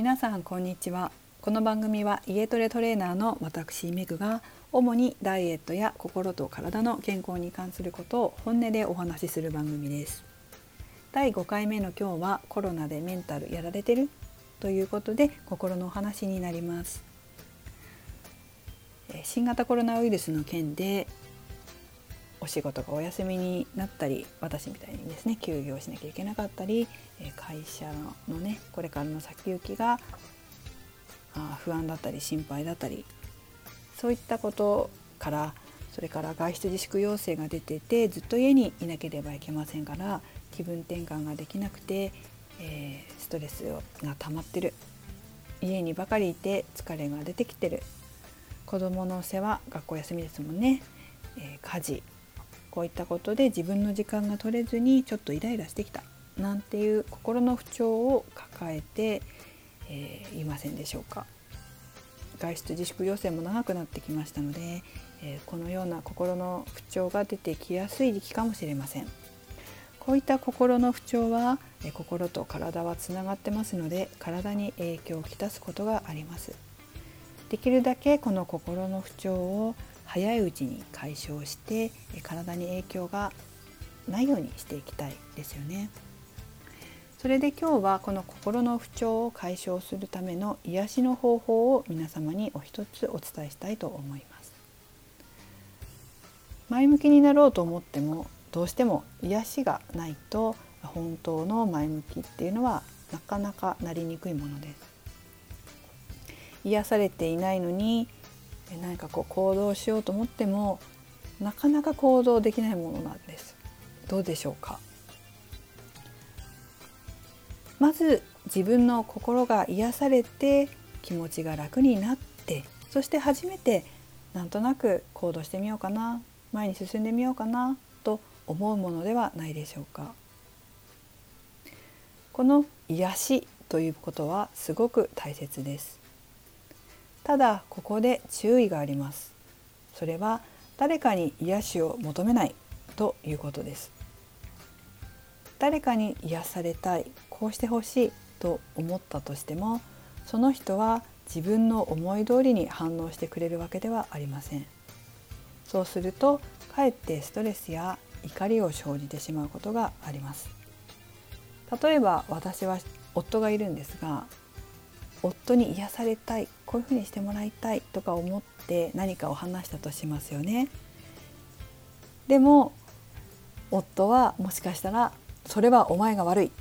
皆さんこんにちは。この番組は家トレトレーナーの私メグが主にダイエットや心と体の健康に関することを本音でお話しする番組です。第5回目の今日はコロナでメンタルやられてるということで心のお話になります。新型コロナウイルスの件でお仕事がお休みになったり私みたいにですね休業しなきゃいけなかったり会社のねこれからの先行きが不安だったり心配だったりそういったことからそれから外出自粛要請が出ててずっと家にいなければいけませんから気分転換ができなくて、えー、ストレスが溜まってる。家にばかりいて疲れが出てきてる。子どもの世話学校休みですもんね、えー、家事。こういったことで自分の時間が取れずにちょっとイライラしてきたなんていう心の不調を抱えて、えー、いませんでしょうか。外出自粛要請も長くなってきましたので、えー、このような心の不調が出てきやすい時期かもしれません。こういった心の不調は、えー、心と体はつながってますので体に影響をきたすことがあります。できるだけこの心の不調を早いうちに解消して体に影響がないようにしていきたいですよね。それで今日はこの心の不調を解消するための癒しの方法を皆様にお一つお伝えしたいと思います。前向きになろうと思ってもどうしても癒しがないと本当の前向きっていうのはなかなかなりにくいものです。癒されていないのに何かこう行動しようと思ってもなかなか行動できないものなんです。どうでしょうか？まず自分の心が癒されて気持ちが楽になってそして初めてなんとなく行動してみようかな前に進んでみようかなと思うものではないでしょうか。この癒しということはすごく大切です。ただここで注意があります。それは誰かに癒しを求めないということです。誰かに癒されたいこうしてほしいと思ったとしてもその人は自分の思い通りに反応してくれるわけではありません。そうするとかえってストレスや怒りを生じてしまうことがあります。例えば私は夫がいるんですが夫に癒されたいこういうふうにしてもらいたいとか思って何かを話したとしますよね。でも夫はもしかしたらそれはお前が悪い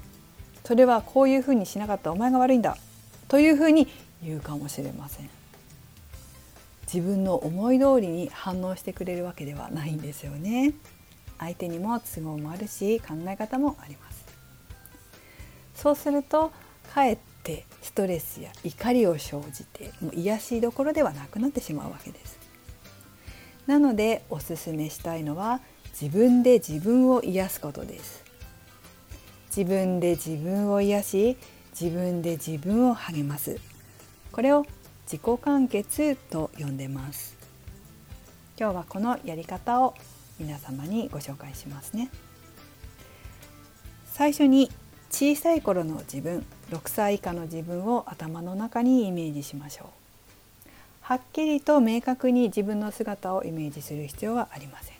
それはこういうふうにしなかったお前が悪いんだというふうに言うかもしれません。自分の思い通りに反応してくれるわけではないんですよね。相手にも都合もあるし考え方もあります。そうするとかえってストレスや怒りを生じてもう癒しどころではなくなってしまうわけです。なのでおすすめしたいのは自分で自分を癒すことです。自分で自分を癒し自分で自分を励ますこれを自己完結と呼んでます今日はこのやり方を皆様にご紹介しますね最初に小さい頃の自分6歳以下の自分を頭の中にイメージしましょう。はっきりと明確に自分の姿をイメージする必要はありません。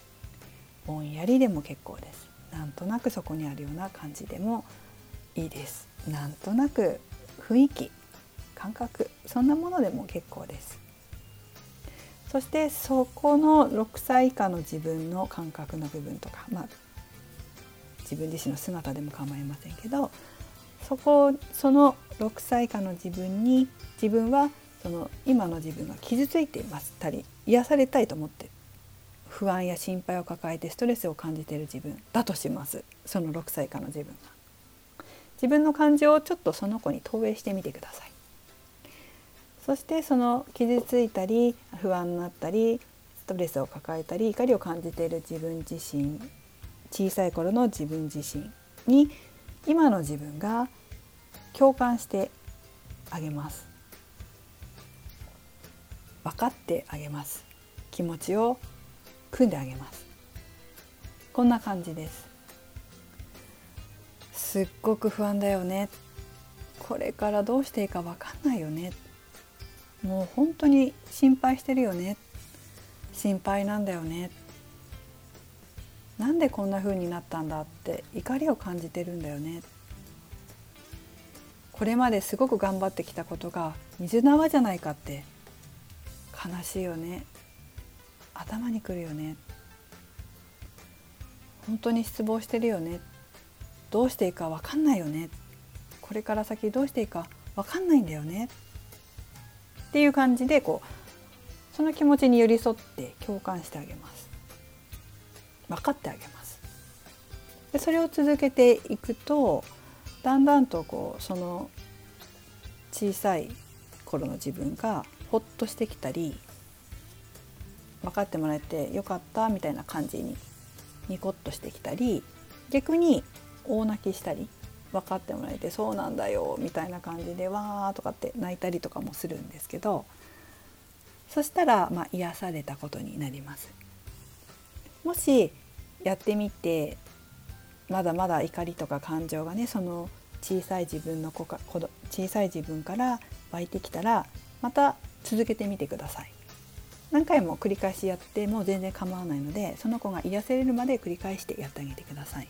ぼんやりでも結構です。なんとなくそこにあるような感じでもいいです。なんとなく雰囲気感覚そんなものでも結構です。そしてそこの6歳以下の自分の感覚の部分とかまあ自分自身の姿でも構いませんけどそこその6歳以下の自分に自分はその今の自分が傷ついていますたり癒されたいと思って不安や心配を抱えてストレスを感じている自分だとしますその6歳以下の自分が。自分の感情をちょっとその子に投影してみてください。そしてその傷ついたり不安になったりストレスを抱えたり怒りを感じている自分自身小さい頃の自分自身に今の自分が共感してあげます。分かってあげます。気持ちを組んであげます。こんな感じです。すっごく不安だよね。これからどうしていいか分かんないよね。もう本当に心配してるよね。心配なんだよね。なんでこんな風になったんだって怒りを感じてるんだよね。これまですごく頑張ってきたことが水縄じゃないかって悲しいよね。頭にくるよね。本当に失望してるよね。どうしていいか分かんないよね。これから先どうしていいか分かんないんだよね。っていう感じでこうその気持ちに寄り添って共感してあげます。分かってあげますでそれを続けていくとだんだんとこうその小さい頃の自分がほっとしてきたり分かってもらえてよかったみたいな感じにニコッとしてきたり逆に大泣きしたり分かってもらえてそうなんだよみたいな感じでわーとかって泣いたりとかもするんですけどそしたらまあ癒されたことになります。もしやってみてまだまだ怒りとか感情がねその小さい自分の子か小さい自分から湧いてきたらまた続けてみてください。何回も繰り返しやっても全然構わないのでその子が癒せれるまで繰り返してやってあげてください。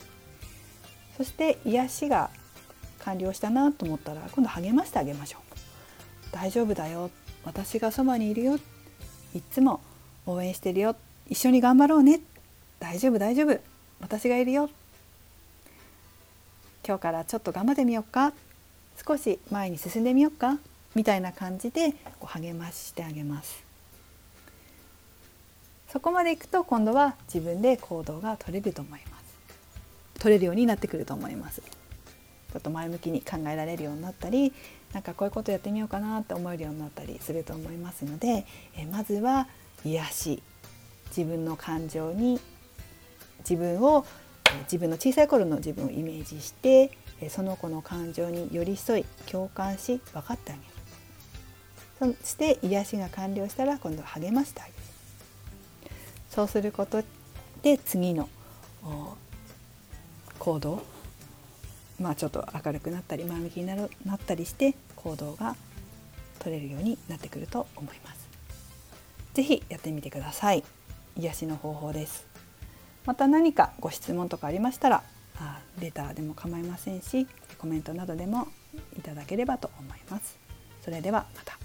そして癒しが完了したなと思ったら今度励ましてあげましょう。大丈夫だよ。私がそばにいるよ。いつも応援してるよ。一緒に頑張ろうね。大丈夫大丈夫。私がいるよ。今日からちょっと頑張ってみようか。少し前に進んでみようか。みたいな感じでこう励ましてあげます。そこまでいくと今度は自分で行動が取れると思います。取れるようになってくると思います。ちょっと前向きに考えられるようになったりなんかこういうことやってみようかなって思えるようになったりすると思いますのでえまずは癒し。自分の感情に自分を自分の小さい頃の自分をイメージしてその子の感情に寄り添い共感し分かってあげるそして癒しが完了したら今度は励ましてあげるそうすることで次の行動まあちょっと明るくなったり前向きになるなったりして行動が取れるようになってくると思います。ぜひやってみてください。癒しの方法です。また何かご質問とかありましたらあレターでも構いませんしコメントなどでもいただければと思います。それではまた。